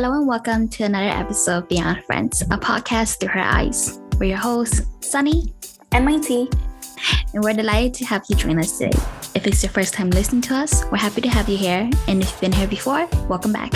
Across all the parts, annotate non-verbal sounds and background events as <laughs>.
Hello and welcome to another episode of Beyond Friends, a podcast through her eyes. We're your hosts, Sunny and Mai Xee, and we're delighted to have you join us today. If it's your first time listening to us, we're happy to have you here. And if you've been here before, welcome back.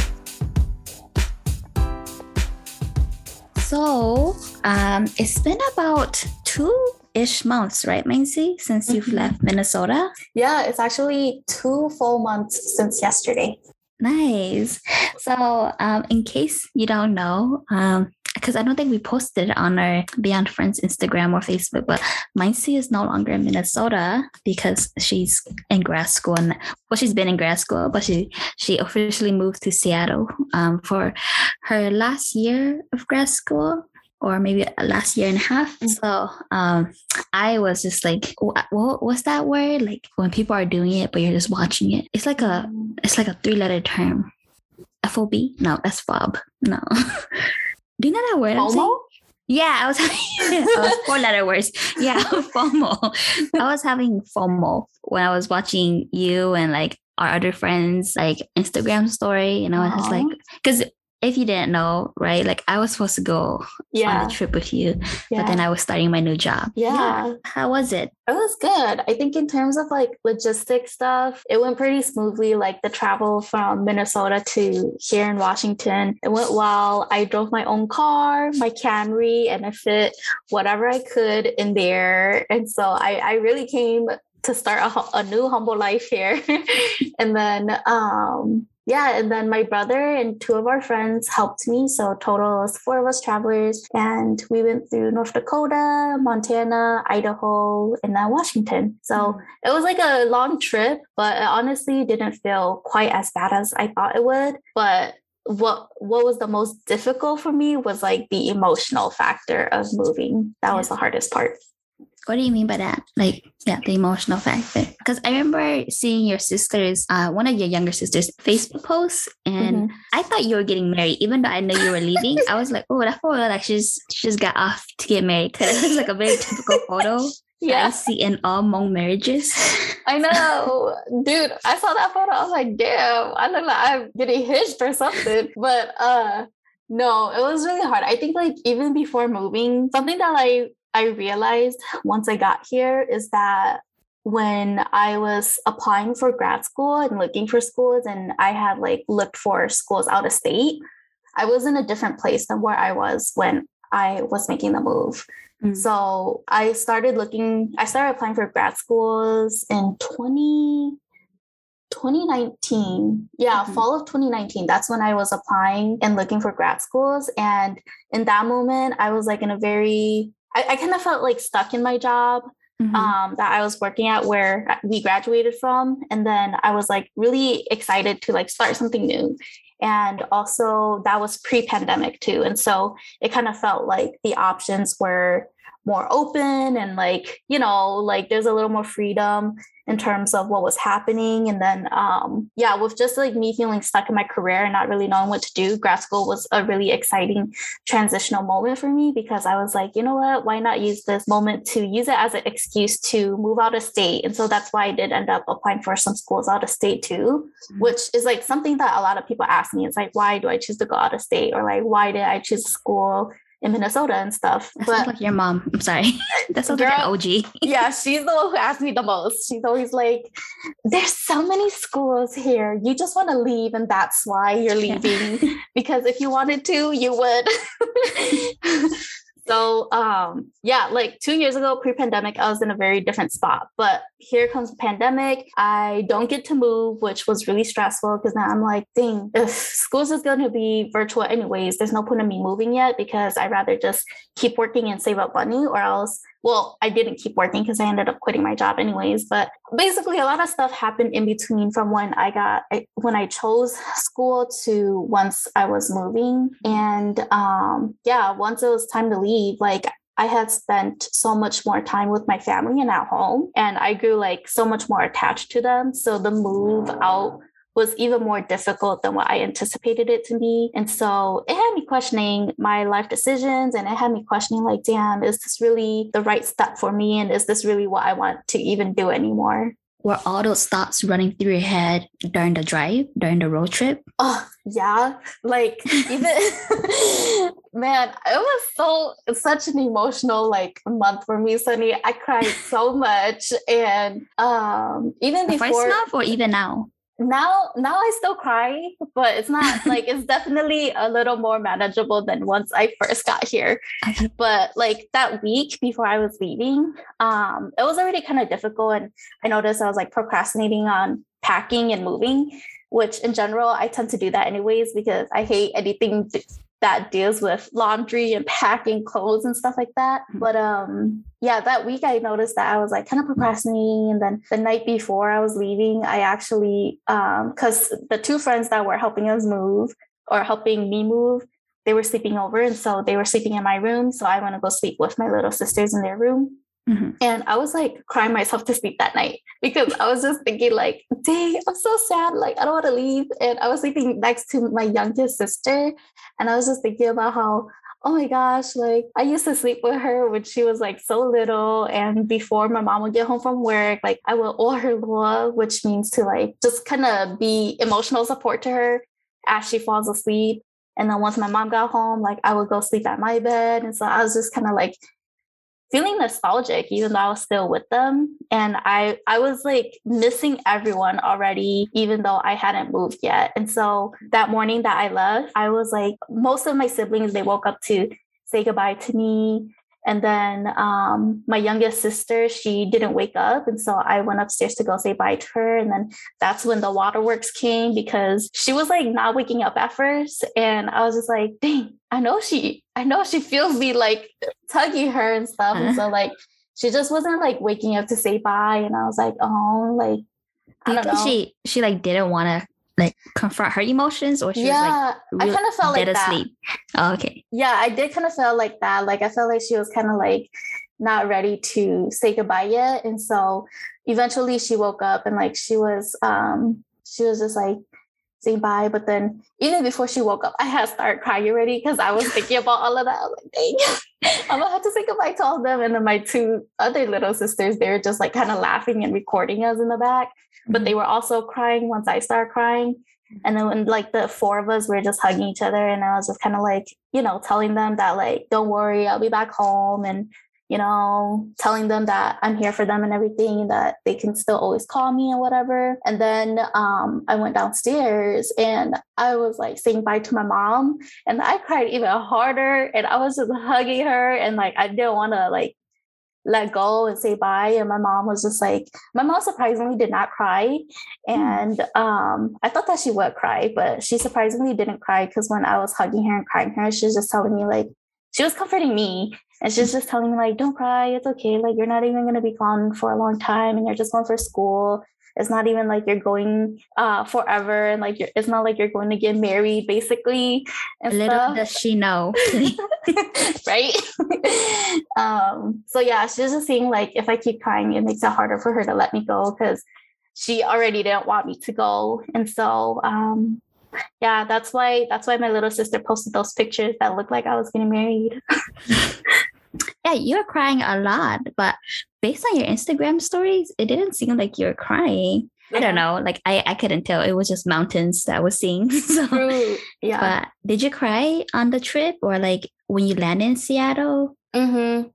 So, um, it's been about two ish months, right, Mai Xee, since you've mm-hmm. left Minnesota? Yeah, it's actually two full months since yesterday. Nice. So, um, in case you don't know, um, because I don't think we posted on our Beyond Friends Instagram or Facebook, but Mai Xee is no longer in Minnesota because she's in grad school and well, she's been in grad school, but she she officially moved to Seattle um, for her last year of grad school or maybe last year and a half. Mm. So um, I was just like, what, what's that word? Like when people are doing it, but you're just watching it. It's like a, it's like a three letter term. FOB? No, that's FOB. No. <laughs> Do you know that word? FOMO? Yeah, I was <laughs> having four letter words. Yeah, <laughs> FOMO. I was having FOMO when I was watching you and like our other friends like Instagram story, and I was just like, because if you didn't know, right? Like I was supposed to go yeah. on the trip with you, yeah. but then I was starting my new job. Yeah. yeah. How was it? It was good. I think in terms of like logistic stuff, it went pretty smoothly. Like the travel from Minnesota to here in Washington, it went well. I drove my own car, my Camry, and I fit whatever I could in there. And so I, I really came to start a, a new humble life here. <laughs> and then um yeah, and then my brother and two of our friends helped me. So total was four of us travelers, and we went through North Dakota, Montana, Idaho, and then Washington. So mm-hmm. it was like a long trip, but it honestly didn't feel quite as bad as I thought it would. But what what was the most difficult for me was like the emotional factor of moving. That was the hardest part. What do you mean by that? Like, yeah, the emotional factor. Because I remember seeing your sister's, uh, one of your younger sisters' Facebook posts, and mm-hmm. I thought you were getting married, even though I know you were leaving. I was like, oh, that photo, like she's she just got off to get married. Because <laughs> it looks like a very typical photo. Yeah. I see in all Hmong marriages. <laughs> I know. Dude, I saw that photo. I was like, damn, I look like I'm getting hitched or something. But uh no, it was really hard. I think like even before moving, something that I I realized once I got here is that when I was applying for grad school and looking for schools, and I had like looked for schools out of state, I was in a different place than where I was when I was making the move. Mm. So I started looking, I started applying for grad schools in 20, 2019 yeah mm-hmm. fall of 2019 that's when i was applying and looking for grad schools and in that moment i was like in a very I, I kind of felt like stuck in my job mm-hmm. um, that I was working at where we graduated from. And then I was like really excited to like start something new. And also that was pre-pandemic too. And so it kind of felt like the options were more open and like, you know, like there's a little more freedom in terms of what was happening. And then, um, yeah, with just like me feeling stuck in my career and not really knowing what to do, grad school was a really exciting transitional moment for me because I was like, you know what, why not use this moment to use it as an excuse to move out of state? And so that's why I did end up applying for some schools out of state too, mm-hmm. which is like something that a lot of people ask me. It's like, why do I choose to go out of state? Or like, why did I choose school in Minnesota and stuff. That but like your mom. I'm sorry. <laughs> That's girl, like OG. yeah, she's the one who asked me the most. She's always like, "There's so many schools here. You just want to leave, and that's why you're leaving. Yeah. <laughs> because if you wanted to, you would." <laughs> So um yeah, like two years ago, pre-pandemic, I was in a very different spot. But here comes the pandemic. I don't get to move, which was really stressful because now I'm like, dang, if schools is gonna be virtual anyways, there's no point in me moving yet because I'd rather just keep working and save up money or else well, I didn't keep working because I ended up quitting my job anyways. But basically, a lot of stuff happened in between from when I got when I chose school to once I was moving. And um, yeah, once it was time to leave, like I had spent so much more time with my family and at home, and I grew like so much more attached to them. So the move out was even more difficult than what I anticipated it to be. And so it had me questioning my life decisions and it had me questioning, like, damn, is this really the right step for me? And is this really what I want to even do anymore? were all those thoughts running through your head during the drive, during the road trip? Oh, yeah. Like even <laughs> man, it was so such an emotional like month for me, Sunny. I cried so much. And um even the before first or even now? Now now I still cry, but it's not like it's definitely a little more manageable than once I first got here. But like that week before I was leaving, um, it was already kind of difficult, and I noticed I was like procrastinating on packing and moving, which in general I tend to do that anyways because I hate anything that deals with laundry and packing clothes and stuff like that. Mm-hmm. But um yeah, that week I noticed that I was like kind of procrastinating. And then the night before I was leaving, I actually um because the two friends that were helping us move or helping me move, they were sleeping over. And so they were sleeping in my room. So I want to go sleep with my little sisters in their room. Mm-hmm. And I was like crying myself to sleep that night because I was just thinking, like, dang, I'm so sad. Like, I don't want to leave. And I was sleeping next to my youngest sister. And I was just thinking about how, oh my gosh, like, I used to sleep with her when she was like so little. And before my mom would get home from work, like, I would her lua, which means to like just kind of be emotional support to her as she falls asleep. And then once my mom got home, like I would go sleep at my bed. And so I was just kind of like feeling nostalgic even though I was still with them. And I I was like missing everyone already even though I hadn't moved yet. And so that morning that I left I was like most of my siblings they woke up to say goodbye to me and then um, my youngest sister, she didn't wake up. And so I went upstairs to go say bye to her. And then that's when the waterworks came because she was like not waking up at first. And I was just like, dang, I know she, I know she feels me like tugging her and stuff. And so <laughs> like, she just wasn't like waking up to say bye. And I was like, oh, like, I don't know. She, she like didn't want to like confront her emotions or she yeah, was like I kind of felt dead like asleep. That. Oh, okay. Yeah, I did kind of feel like that. Like I felt like she was kind of like not ready to say goodbye yet. And so eventually she woke up and like she was um she was just like saying bye. But then even before she woke up, I had started crying already because I was thinking about all of that. I was like, dang, <laughs> I'm gonna have to say goodbye to all of them. And then my two other little sisters, they were just like kind of laughing and recording us in the back but mm-hmm. they were also crying once I started crying. And then when like the four of us were just hugging each other and I was just kind of like, you know, telling them that like, don't worry, I'll be back home and you know, telling them that I'm here for them and everything, that they can still always call me and whatever. And then um, I went downstairs and I was like saying bye to my mom and I cried even harder and I was just hugging her and like I didn't want to like let go and say bye. And my mom was just like, my mom surprisingly did not cry. Hmm. And um, I thought that she would cry, but she surprisingly didn't cry because when I was hugging her and crying her, she was just telling me like, she was comforting me. And she's just telling me like, don't cry, it's okay. Like you're not even gonna be gone for a long time and you're just going for school it's not even like you're going uh, forever and like it's not like you're going to get married basically. And Little stuff. does she know. <laughs> right? <laughs> um, so yeah, she's just saying like if I keep crying, it makes it harder for her to let me go because she already didn't want me to go. And so um, yeah, that's why that's why my little sister posted those pictures that looked like I was getting married. <laughs> yeah, you're crying a lot, but based on your Instagram stories, it didn't seem like you were crying. I don't know. Like I, I couldn't tell. It was just mountains that I was seeing. <laughs> so, True. Yeah. But did you cry on the trip or like when you landed in Seattle? Mm-hmm.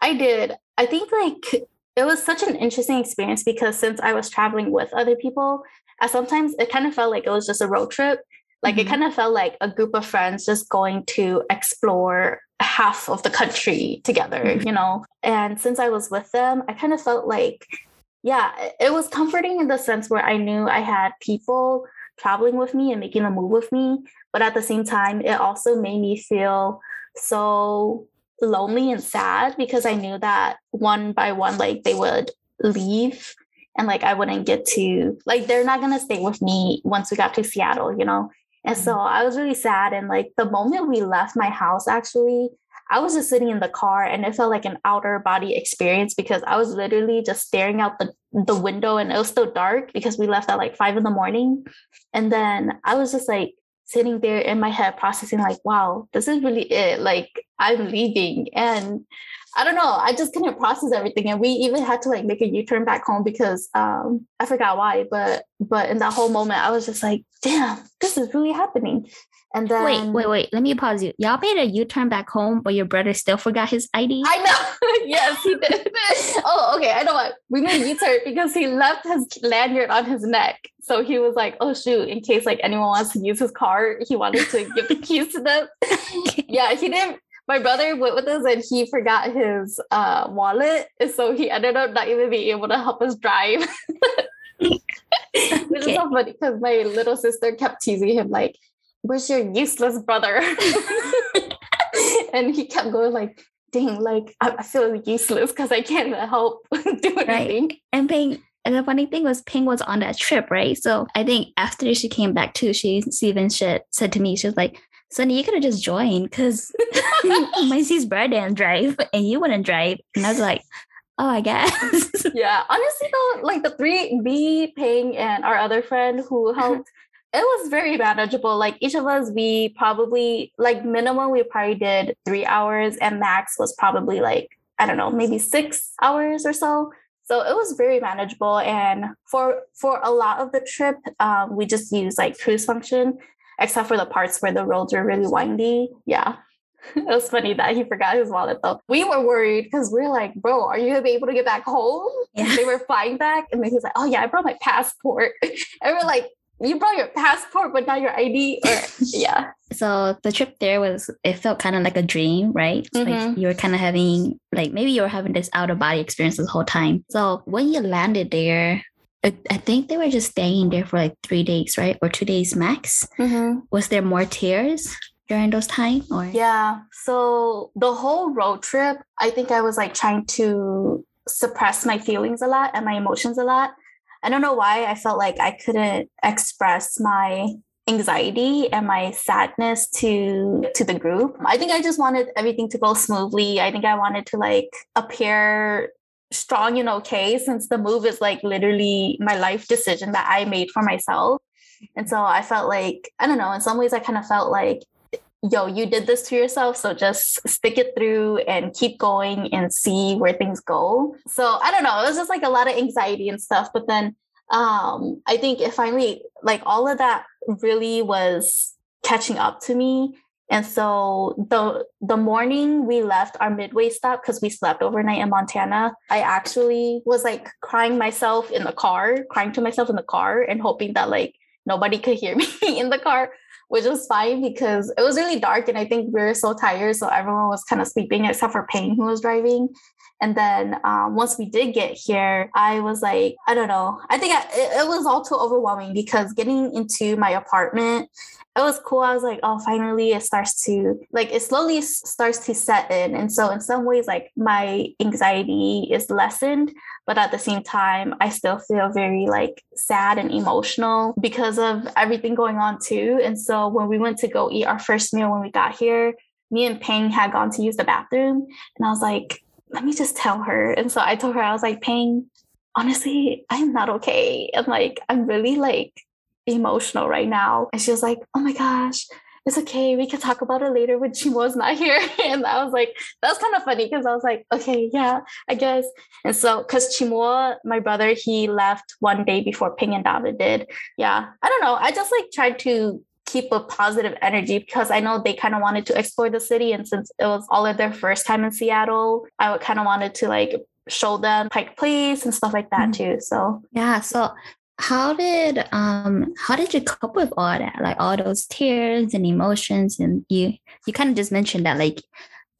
I did. I think like it was such an interesting experience because since I was traveling with other people, I sometimes it kind of felt like it was just a road trip. Like mm-hmm. it kind of felt like a group of friends just going to explore half of the country together, mm-hmm. you know? And since I was with them, I kind of felt like, yeah, it was comforting in the sense where I knew I had people traveling with me and making a move with me. But at the same time, it also made me feel so lonely and sad because I knew that one by one, like they would leave and like I wouldn't get to, like, they're not going to stay with me once we got to Seattle, you know? And so mm-hmm. I was really sad. And like the moment we left my house, actually, I was just sitting in the car and it felt like an outer body experience because I was literally just staring out the, the window and it was still dark because we left at like five in the morning. And then I was just like sitting there in my head processing, like, wow, this is really it. Like I'm leaving. And I don't know. I just couldn't process everything, and we even had to like make a U turn back home because um, I forgot why. But but in that whole moment, I was just like, "Damn, this is really happening." And then wait, wait, wait. Let me pause you. Y'all made a U turn back home, but your brother still forgot his ID. I know. <laughs> yes, he did. <laughs> oh, okay. I know what we made U turn because he left his lanyard on his neck. So he was like, "Oh shoot!" In case like anyone wants to use his car, he wanted to give the keys to them. <laughs> yeah, he didn't my brother went with us and he forgot his uh, wallet. So he ended up not even being able to help us drive. <laughs> Which okay. is so funny because my little sister kept teasing him, like, where's your useless brother? <laughs> and he kept going like, dang, like I, feel useless because I can't help <laughs> do anything. Right. And Ping, and the funny thing was Ping was on that trip, right? So I think after she came back too, she even said to me, she was like, Sunny, you could have just joined because brother and drive and you wouldn't drive. And I was like, oh, I guess. <laughs> yeah. Honestly though, like the three, me, Ping, and our other friend who helped, it was very manageable. Like each of us, we probably like minimum we probably did three hours and max was probably like, I don't know, maybe six hours or so. So it was very manageable. And for for a lot of the trip, um, we just used like cruise function except for the parts where the roads were really windy. Yeah. <laughs> it was funny that he forgot his wallet though. We were worried because we are like, bro, are you gonna be able to get back home? Yeah. They were flying back, and then he's like, Oh yeah, I brought my passport. <laughs> and we're like, You brought your passport, but not your ID. Or <laughs> yeah. So the trip there was it felt kind of like a dream, right? Mm-hmm. Like you were kind of having like maybe you were having this out of body experience the whole time. So when you landed there, I think they were just staying there for like three days, right? Or two days max. Mm-hmm. Was there more tears during those time? Or yeah. So the whole road trip, I think I was like trying to suppress my feelings a lot and my emotions a lot. I don't know why I felt like I couldn't express my anxiety and my sadness to to the group. I think I just wanted everything to go smoothly. I think I wanted to like appear strong and okay since the move is like literally my life decision that I made for myself. And so I felt like, I don't know, in some ways I kind of felt like, yo, you did this to yourself. So just stick it through and keep going and see where things go. So I don't know, it was just like a lot of anxiety and stuff. But then um, I think it finally, like all of that really was catching up to me and so the the morning we left our midway stop because we slept overnight in Montana, I actually was like crying myself in the car, crying to myself in the car and hoping that like nobody could hear <laughs> me in the car, which was fine because it was really dark and I think we were so tired. So everyone was kind of sleeping except for Payne who was driving. And then um, once we did get here, I was like, I don't know. I think I, it, it was all too overwhelming because getting into my apartment it was cool. I was like, oh, finally it starts to like it slowly starts to set in. And so in some ways, like my anxiety is lessened, but at the same time, I still feel very like sad and emotional because of everything going on too. And so when we went to go eat our first meal when we got here, me and Ping had gone to use the bathroom. And I was like, let me just tell her. And so I told her, I was like, Ping, honestly, I'm not okay. And like, I'm really like emotional right now. And she was like, oh my gosh, it's okay. We can talk about it later when was not <laughs> here. and I was like, that's kind of funny because I was like, okay, yeah, I guess. And so, because Chimua, my brother, he left one day before Ping and David did. Yeah, I don't know. I just like tried to keep a positive energy because I know they kind of wanted to explore the city. And since it was all of their first time in Seattle, I kind of wanted to like show them Pike Place and stuff like that mm-hmm. too. So yeah, so how did um how did you cope with all that like all those tears and emotions and you you kind of just mentioned that like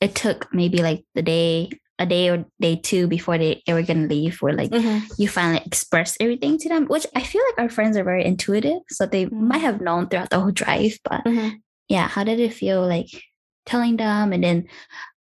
it took maybe like the day a day or day two before they, they were gonna leave where like mm-hmm. you finally expressed everything to them which i feel like our friends are very intuitive so they mm-hmm. might have known throughout the whole drive but mm-hmm. yeah how did it feel like telling them and then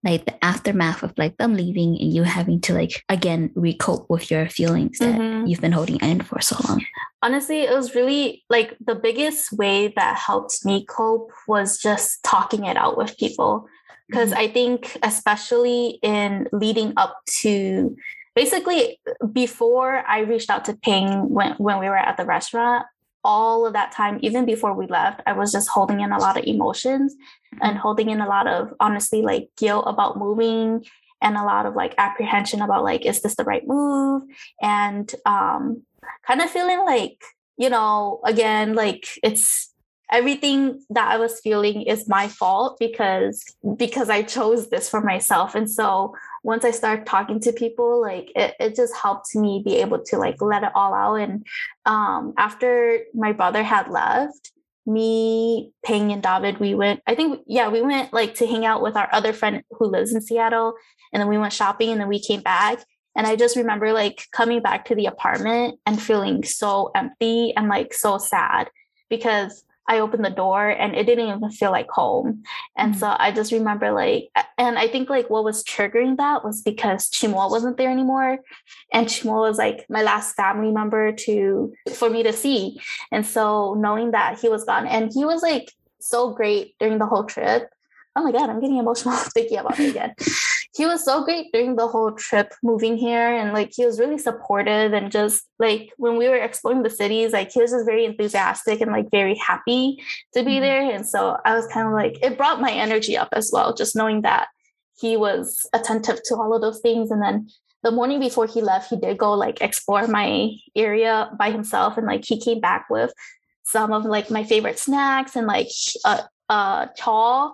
like the aftermath of like them leaving and you having to like again recope with your feelings that mm-hmm. you've been holding in for so long honestly it was really like the biggest way that helped me cope was just talking it out with people because mm-hmm. i think especially in leading up to basically before i reached out to ping when, when we were at the restaurant all of that time, even before we left, I was just holding in a lot of emotions and mm-hmm. holding in a lot of honestly like guilt about moving and a lot of like apprehension about like, is this the right move? And um, kind of feeling like, you know, again, like it's everything that I was feeling is my fault because because I chose this for myself. And so once I started talking to people, like it, it just helped me be able to like let it all out. And um, after my brother had left, me, Ping, and David, we went, I think, yeah, we went like to hang out with our other friend who lives in Seattle. And then we went shopping and then we came back. And I just remember like coming back to the apartment and feeling so empty and like so sad because I opened the door and it didn't even feel like home. And mm-hmm. so I just remember like, and I think like what was triggering that was because Chimo wasn't there anymore. And Chimo was like my last family member to, for me to see. And so knowing that he was gone and he was like so great during the whole trip. Oh my God, I'm getting emotional <laughs> thinking about it again <laughs> he was so great during the whole trip moving here and like he was really supportive and just like when we were exploring the cities like he was just very enthusiastic and like very happy to be mm-hmm. there. And so i was kind of like it brought my energy up as well just knowing that he was attentive to all of those things. And then the morning before he left he did go like explore my area by himself and like he came back with some of like my favorite snacks and like uh, uh chaw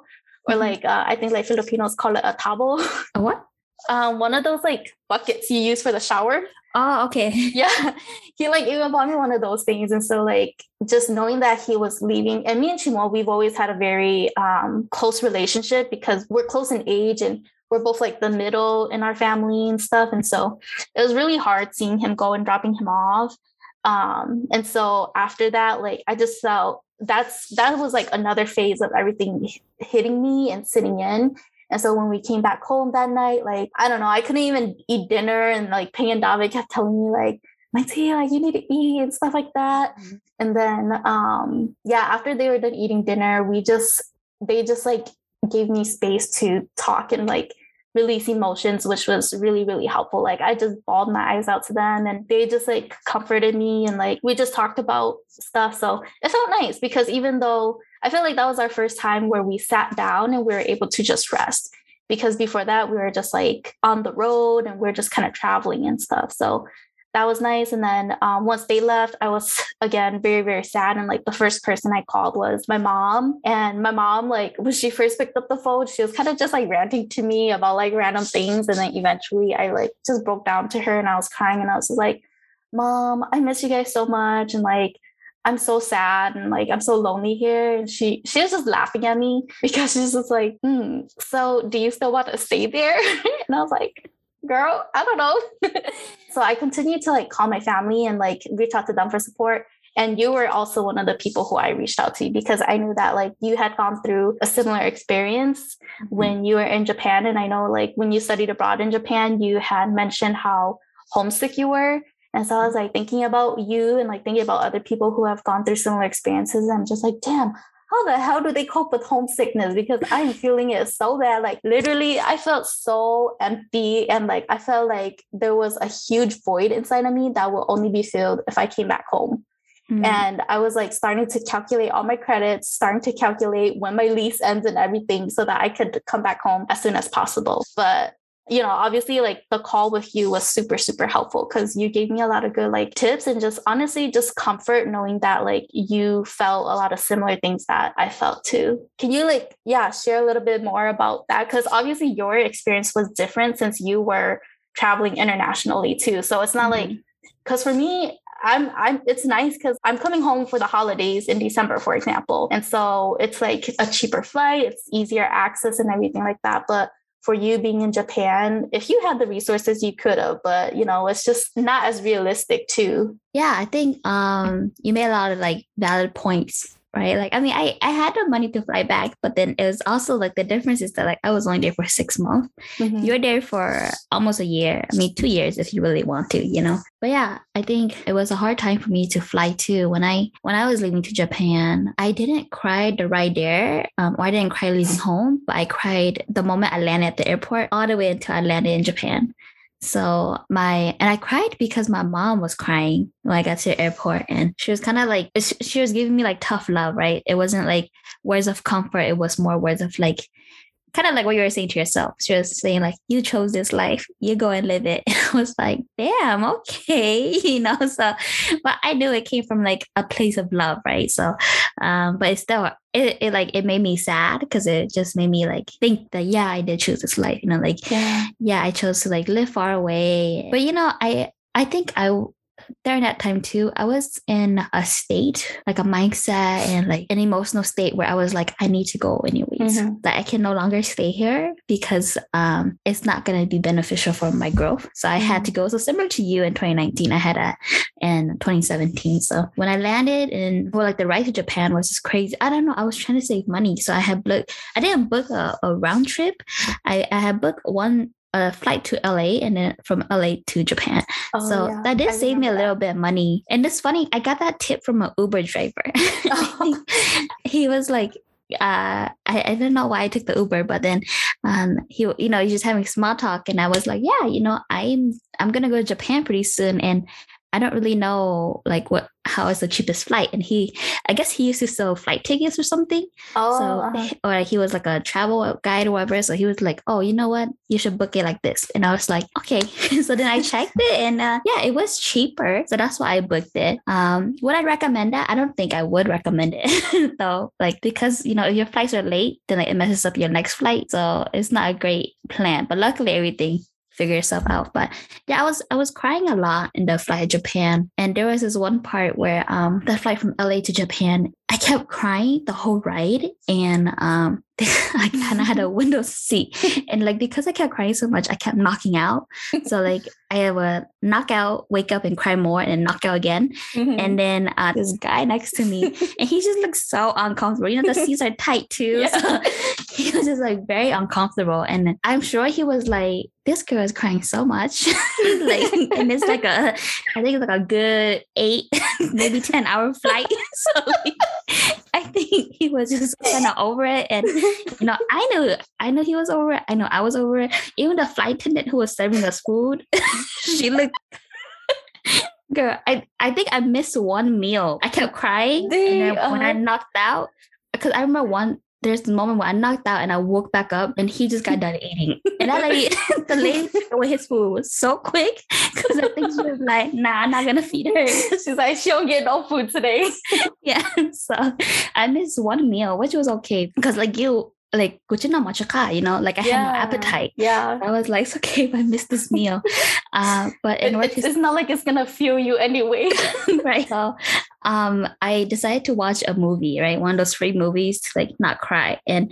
or mm-hmm. like uh, I think like Filipinos call it a tabo. <laughs> A what? Um, one of those like buckets you use for the shower. Oh, okay. <laughs> Yeah. He like even bought me one of those things. And so like just knowing that he was leaving and me and Chimo, we've always had a very um, close relationship because we're close in age and we're both like the middle in our family and stuff. And so it was really hard seeing him go and dropping him off. Um, and so after that, like I just felt that's that was like another phase of everything hitting me and sitting in. And so when we came back home that night, like I don't know, I couldn't even eat dinner, and like Ping and David kept telling me like, "Mai Xee, like you need to eat and stuff like that." Mm-hmm. And then, um, yeah, after they were done eating dinner, we just they just like gave me space to talk and like release emotions, which was really, really helpful. Like I just bawled my eyes out to them and they just like comforted me and like we just talked about stuff. So it felt nice because even though I feel like that was our first time where we sat down and we were able to just rest. Because before that, we were just like on the road and we are just kind of traveling and stuff. So that was nice. And then um, once they left, I was <laughs> again very, very sad. And like the first person I called was my mom. And my mom, like when she first picked up the phone, she was kind of just like ranting to me about like random things. And then eventually I like just broke down to her and I was crying and I was like, Mom, I miss you guys so much. And like, I'm so sad and like I'm so lonely here. And she she was just laughing at me <laughs> because she's just like, hmm, so do you still want to stay there? <laughs> and I was like, girl, I don't know. <laughs> so I continued to like call my family and like reach out to them for support. And you were also one of the people who I reached out to because I knew that like you had gone through a similar experience mm-hmm. when you were in Japan. And I know like when you studied abroad in Japan, you had mentioned how homesick you were. And so I was like thinking about you and like thinking about other people who have gone through similar experiences. I'm just like, damn, how the hell do they cope with homesickness? Because I'm feeling it so bad. Like literally, I felt so empty and like I felt like there was a huge void inside of me that will only be filled if I came back home. Mm-hmm. And I was like starting to calculate all my credits, starting to calculate when my lease ends and everything so that I could come back home as soon as possible. But you know, obviously like the call with you was super, super helpful because you gave me a lot of good like tips and just honestly just comfort knowing that like you felt a lot of similar things that I felt too. Can you like, yeah, share a little bit more about that? Because obviously your experience was different since you were traveling internationally too. So it's not mm-hmm. like, because for me, I'm I'm it's nice because I'm coming home for the holidays in December, for example. And so it's like a cheaper flight, it's easier access and everything like that. But for you being in Japan, if you had the resources, you could have, but you know, it's just not as realistic too. Yeah, I think um you made a lot of like valid points right? Like, I mean, I, I had the money to fly back, but then it was also like the difference is that like I was only there for six months. Mm-hmm. You're there for almost a year. I mean, two years if you really want to, you know. But yeah, I think it was a hard time for me to fly too. When I when I was leaving to Japan, I didn't cry the ride there, um, or I didn't cry leaving home, but I cried the moment I landed at the airport, all the way until I landed in Japan. So my and I cried because my mom was crying when I got to the airport, and she was kind of like she was giving me like tough love, right? It wasn't like words of comfort; it was more words of like kind of like what you were saying to yourself. She was saying like, you chose this life, you go and live it. And <laughs> I was like, damn, okay, <laughs> you know. So, but I knew it came from like a place of love, right? So, um, but it's still it, it like it made me sad because it just made me like think that yeah, I did choose this life, you know, like yeah, yeah I chose to like live far away. But you know, I I think I during that time too, I was in a state, like a mindset and like an emotional state where I was like, I need to go anyways. Mm-hmm. That I can no longer stay here because um it's not gonna be beneficial for my growth. So I had to mm-hmm. go. So similar to you in 2019, I had a in 2017. So when I landed in well, like the ride to Japan was just crazy. I don't know. I was trying to save money. So I had booked I didn't book a, a round trip. I, I had booked one a flight to LA and then from LA to Japan. Oh, so yeah. that did I save me a little that. bit of money. And it's funny, I got that tip from an Uber driver. <laughs> Oh. he was like, uh, I, I don't know why I took the Uber, but then um, he, you know, he's just having small talk, and I was like, yeah, you know, I'm I'm gonna go to Japan pretty soon, and I don't really know like what how is the cheapest flight. And he, I guess he used to sell flight tickets or something. Oh, so uh-huh. or he was like a travel guide or whatever. So he was like, oh, you know what? You should book it like this. And I was like, okay. <laughs> so then I checked it, and uh, yeah, it was cheaper. So that's why I booked it. Um, would I recommend that? I don't think I would recommend it <laughs> though. Like because you know if your flights are late, then like, it messes up your next flight. So it's not a great plan. But luckily everything figure yourself out. But yeah, I was I was crying a lot in the flight to Japan. And there was this one part where um the flight from LA to Japan, I kept crying the whole ride. And um <laughs> I kind of had a <laughs> window seat. And like because I kept crying so much, I kept knocking out. So like <laughs> I would knock out, wake up and cry more and knock out again. Mm-hmm. And then uh, this guy next to me, and he just looked so uncomfortable. You know, the seats are tight too. Yeah. So he was just like very uncomfortable. And I'm sure he was like, this girl is crying so much. like and it's like a I think it's like a good eight, maybe 10 hour flight. so like, I think he was just kind of over it. And <laughs> you know, I knew I knew he was over it. I know I was over it. Even the flight attendant who was serving us food, <laughs> she looked <laughs> girl, I, I think I missed one meal. I kept crying. and then uh-huh. when I uh-huh. knocked out, because I remember one there's the moment where I knocked out and I woke back up and he just got done <laughs> eating. And I like <laughs> the lady with his food was so quick because I think she was like, nah, I'm not gonna feed her. <laughs> She's like, she don't get no food today. yeah. So I missed one meal, which was okay. Because like you like kuchina machaka, you know, like I yeah. had no appetite. Yeah. I was like, it's okay if I miss this meal. Uh, but in it, it's, it's not like it's gonna fuel you anyway. right. So um I decided to watch a movie, right? One of those free movies to like not cry. And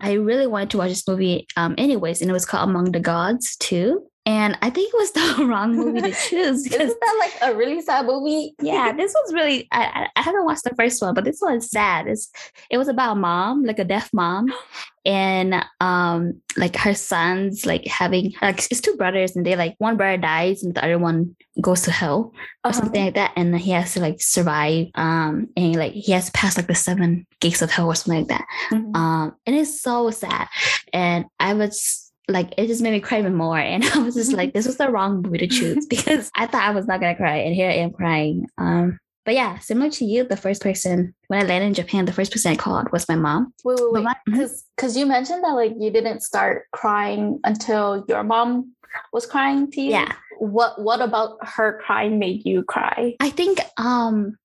I really wanted to watch this movie um anyways, and it was called Among the Gods too. And I think it was <laughs> the wrong movie to <laughs> choose. Isn't that like a really sad movie? yeah, this was really. I, I haven't watched the first one, but this one's sad. It's, it was about a mom, like a deaf mom, <gasps> and um, like her sons, like having like it's two brothers, and they like one brother dies and the other one goes to hell or uh-huh. something like that, and he has to like survive. Um, and like he has to pass like the seven gates of hell or something like that. Mm-hmm. Um, and it's so sad, and I was like it just made me cry even more. And <laughs> I was just like, this was the wrong movie to choose <laughs> because I thought I was not gonna cry, and here I am crying. Um, but yeah, similar to you, the first person when I landed in Japan, the first person I called was my mom. Wait, wait, wait, because mm-hmm. because you mentioned that like you didn't start crying until your mom was crying to you. Yeah. What What about her crying made you cry? I think um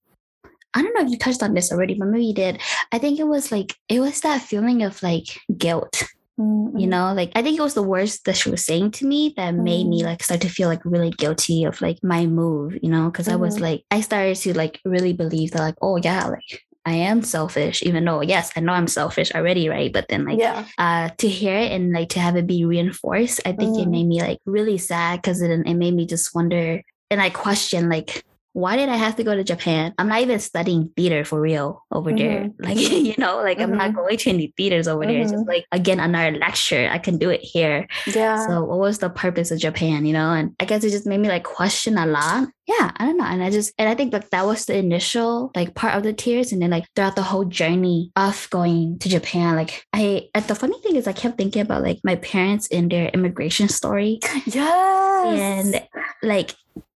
I don't know if you touched on this already, but maybe you did. I think it was like it was that feeling of like guilt Mm-hmm. You know, like I think it was the words that she was saying to me that mm-hmm. made me mm-hmm. like start to feel like really guilty of like my move, you know, because mm-hmm. I was mm-hmm. like, I started to like really believe that like, oh yeah, like I am selfish, even though yes, I know I'm selfish already, right? But then like yeah. uh to hear it and like to have it be reinforced, I think it mm. made me like really sad because it, it made me just wonder and I question like why did I have to go to Japan? I'm not even studying theater for real over mm-hmm. there. <laughs> Like, you know, like mm-hmm. I'm not mm-hmm. going to any theaters over mm-hmm. there. It's just mm-hmm. like, again, another lecture. I can do it here. Yeah. So what was the purpose of Japan, you know? And I guess it just made me like question a lot. Yeah, I don't know. And I just, and I think like that was the initial like part of the tears. And then like throughout the whole journey of going to Japan, like I, the funny thing is I kept thinking about like my parents in their immigration story. <laughs> Yes. And like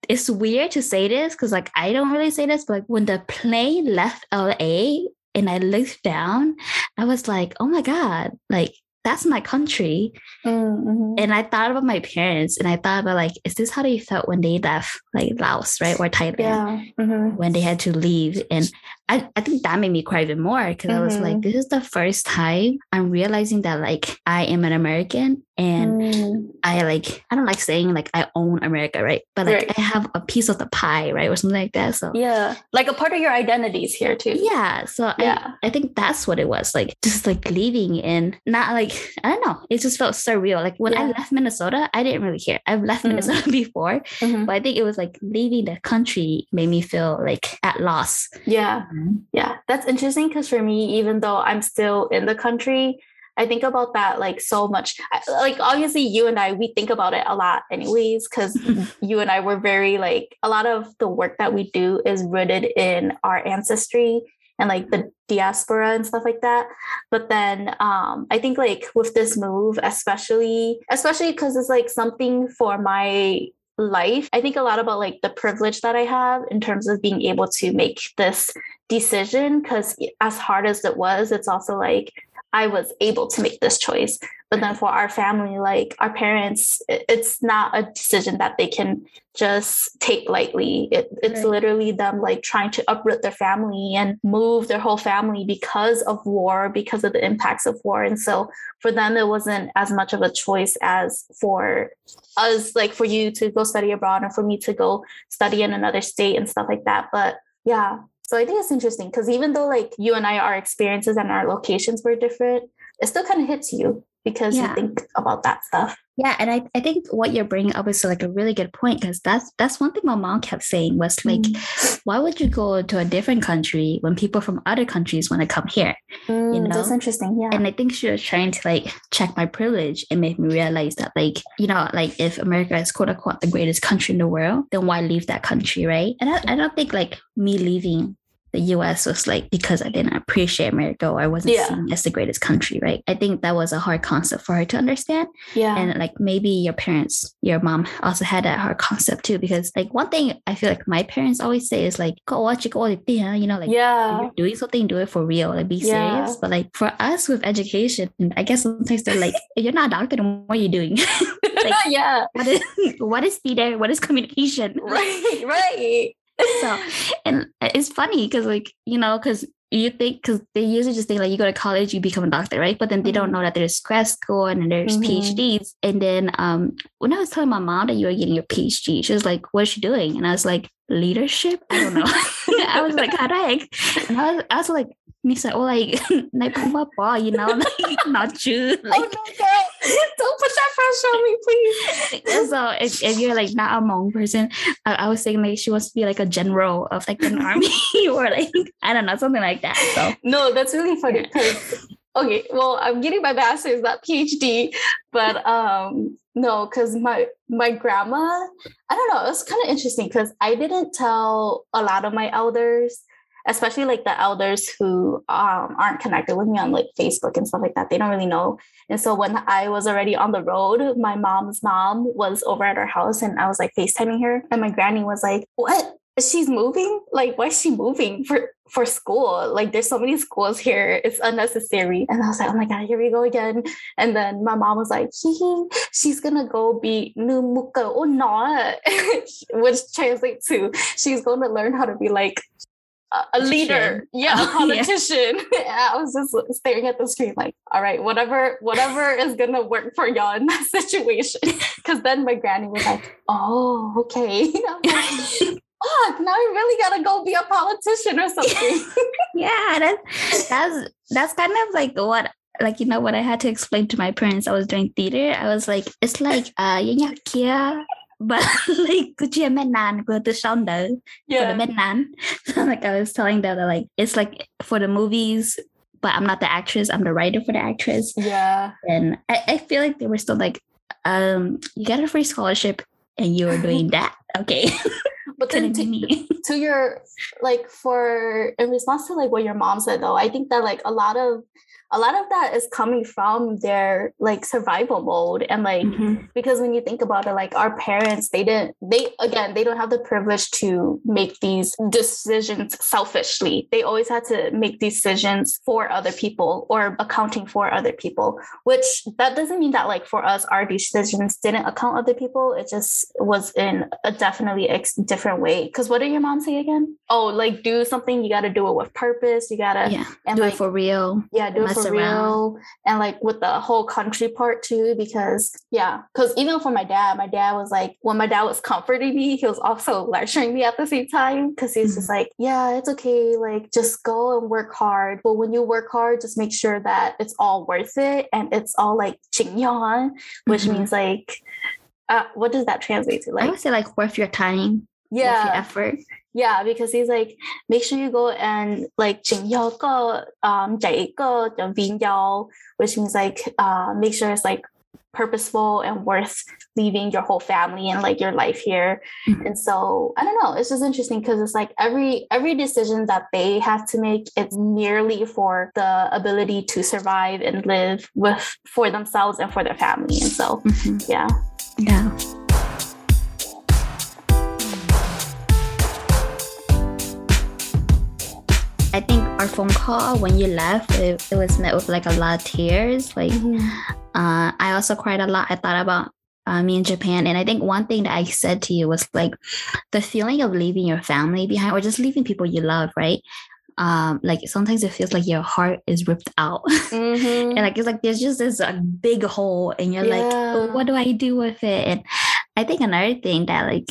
it's weird to say this because like I don't really say this, but like when the plane left LA and I looked down, I was like, oh my God, like that's my country. Mm-hmm. And I thought about my parents and I thought about like, is this how they felt when they left like Laos, right? Or Thailand yeah. mm-hmm. when they had to leave. And I, I think that made me cry even more because mm-hmm. I was like, mm-hmm. this is the first time I'm realizing that like I am an American and mm. I like I don't like saying like I own America, right? But like right. I have a piece of the pie, right? Or something like that. So yeah. Like a part of your identity is here too. Yeah. So yeah. I, I think that's what it was. Like just like leaving and not like I don't know. It just felt surreal. Like when yeah. I left Minnesota, I didn't really care. I've left mm. Minnesota <laughs> before. Mm-hmm. But I think it was like leaving the country made me feel like at loss. Yeah. Mm-hmm. Yeah. That's interesting because for me, even though I'm still in the country, I think about that like so much. Like obviously you and I we think about it a lot anyways cuz you and I were very like a lot of the work that we do is rooted in our ancestry and like the diaspora and stuff like that. But then um I think like with this move especially especially cuz it's like something for my life. I think a lot about like the privilege that I have in terms of being able to make this decision because as hard as it was, it's also like I was able to make this choice. But then for our family, like our parents, it's not a decision that they can just take lightly. It, it's right. literally them like trying to uproot their family and move their whole family because of war, because of the impacts of war. And so for them, it wasn't as much of a choice as for us, like for you to go study abroad and for me to go study in another state and stuff like that. But yeah, so I think it's interesting because even though like you and I, our experiences and our locations were different, it still kind of hits you because yeah. you think about that stuff. Yeah, and I, I think what you're bringing up is like a really good point because that's that's one thing my mom kept saying was like, mm. why would you go to a different country when people from other countries want to come here? Mm, you know, that's interesting. Yeah, and I think she was trying to like check my privilege and make me realize that like you know like if America is quote unquote the greatest country in the world, then why leave that country, right? And I, I don't think like me leaving the US was like because I didn't appreciate America or I wasn't yeah. seen as the greatest country, right? I think that was a hard concept for her to understand. Yeah. And like maybe your parents, your mom also had that hard concept too. Because like one thing I feel like my parents always say is like, go watch it, go you know, like yeah. you're doing something, do it for real, like be yeah. serious. But like for us with education, I guess sometimes they're like, <laughs> you're not a doctor, then what are you doing? <laughs> like, <laughs> yeah. What is what is theater? What is communication? Right, right so and it's funny because like you know because you think because they usually just think like you go to college you become a doctor right but then they mm-hmm. don't know that there's grad school and then there's mm-hmm. phds and then um when i was telling my mom that you were getting your phd she was like what's she doing and i was like leadership i don't know <laughs> <laughs> i was like heck and i was, I was like Misa, oh like <laughs> ball, you know, like not you. Like, oh no, girl, don't put that pressure on me, please. so if, if you're like not a Hmong person, I, I, was saying like she wants to be like a general of like an army or like I don't know something like that. So no, that's really funny because okay, well I'm getting my master's, not PhD, but um no, because my my grandma, I don't know, it was kind of interesting because I didn't tell a lot of my elders especially like the elders who um, aren't connected with me on like Facebook and stuff like that. They don't really know. And so when I was already on the road, my mom's mom was over at our house and I was like FaceTiming her. And my granny was like, What? She's moving? Like, why is she moving for for school? Like, there's so many schools here. It's unnecessary. And I was like, oh my God, here we go again. And then my mom was like, hee she's gonna go be numuka or not, <laughs> which translates to she's going to learn how to be like a leader, yeah, a <laughs> politician. Yeah. <laughs> I was just staring at the screen, like, all right, whatever, whatever is gonna work for y'all in that situation. Because then my granny was like, oh, okay. Fuck, now I really gotta go be a politician or something. <laughs> yeah, that's that's that's kind of like what like you know what I had to explain to my parents I was doing theater. I was like, it's like uh kia but <laughs> like could you nan go to yeah. for the nan <laughs> so like i was telling them that like it's like for the movies but i'm not the actress i'm the writer for the actress yeah and i, I feel like they were still like um you got a free scholarship and you are doing that okay. <laughs> But then to, <laughs> to your like for in response to like what your mom said though, I think that like a lot of a lot of that is coming from their like survival mode and like mm-hmm. because when you think about it like our parents they didn't they again they don't have the privilege to make these decisions selfishly they always had to make decisions for other people or accounting for other people which that doesn't mean that like for us our decisions didn't account other people it just was in a definitely ex- different way because what did your mom say again oh like do something you got to do it with purpose you gotta yeah and do like, it for real yeah do it for real and like with the whole country part too because yeah because even for my dad my dad was like when my dad was comforting me he was also <laughs> lecturing me at the same time because he's mm-hmm. just like yeah it's okay like just go and work hard but when you work hard just make sure that it's all worth it and it's all like 景仰 which mm-hmm. means like uh, what does that translate to like I would say like worth your time yeah worth your effort yeah, because he's like, make sure you go and like 整一个 um 整一个的 video, which means like uh make sure it's like purposeful and worth leaving your whole family and like your life here. Mm-hmm. And so I don't know, it's just interesting because it's like every every decision that they have to make, it's merely for the ability to survive and live with for themselves and for their family. And so mm-hmm. yeah. yeah. I think our phone call when you left, it, it was met with like a lot of tears. Like, mm-hmm. uh, I also cried a lot. I thought about uh, me in Japan. And I think one thing that I said to you was like the feeling of leaving your family behind or just leaving people you love, right? Um, like sometimes it feels like your heart is ripped out. <laughs> Mm-hmm. and like it's like there's just this uh, big hole and you're yeah. like, oh, what do I do with it? And I think another thing that like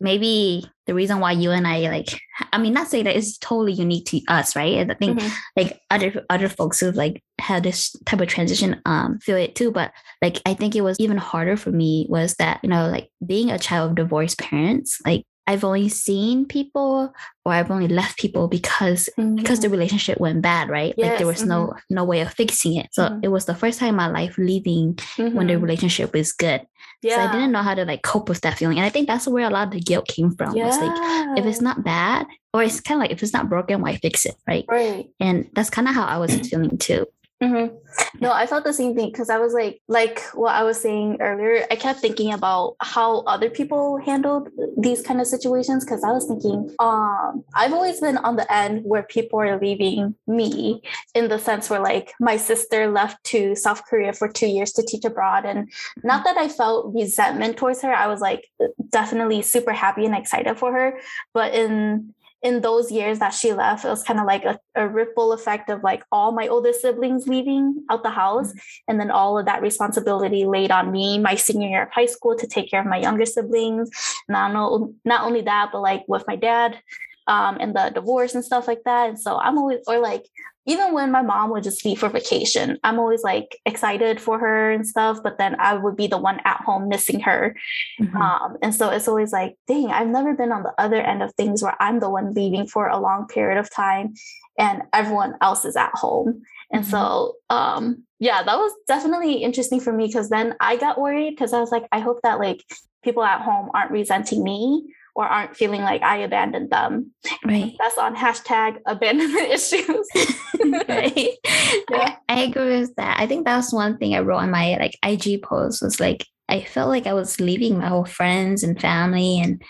maybe the reason why you and I like I mean not say that it's totally unique to us, right? I think mm-hmm. like other other folks who've like had this type of transition um feel it too. But like I think it was even harder for me was that, you know, like being a child of divorced parents, like I've only seen people or I've only left people because mm-hmm. because the relationship went bad, right? Yes. Like there was mm-hmm. no no way of fixing it. So mm-hmm. it was the first time in my life leaving when the mm-hmm. relationship was good. Yeah. So I didn't know how to like cope with that feeling. And I think that's where a lot of the guilt came from. Yeah. Was like if it's not bad, or it's kind of like if it's not broken, why fix it? Right. Right. And that's kind of how I was feeling too. Mm-hmm. No, I felt the same thing because I was like, like what I was saying earlier. I kept thinking about how other people handled these kind of situations because I was thinking, um, I've always been on the end where people are leaving me in the sense where like my sister left to South Korea for two years to teach abroad, and not that I felt resentment towards her. I was like definitely super happy and excited for her, but in in those years that she left, it was kind of like a, a, ripple effect of like all my older siblings leaving out the house. Mm-hmm. And then all of that responsibility laid on me, my senior year of high school, to take care of my younger siblings. Not, not only that, but like with my dad um, and the divorce and stuff like that. And so I'm always, or like even when my mom would just leave for vacation, I'm always like excited for her and stuff, but then I would be the one at home missing her. Mm-hmm. Um, and so it's always like, dang, I've never been on the other end of things where I'm the one leaving for a long period of time and everyone else is at home. And mm-hmm. so, um, yeah, that was definitely interesting for me because then I got worried because I was like, I hope that like people at home aren't resenting me or aren't feeling like I abandoned them. Right. That's on hashtag abandonment <laughs> issues. <laughs> right. <laughs> Yeah. I, I agree with that. I think that's one thing I wrote on my like IG post was like I felt like I was leaving my whole friends and family and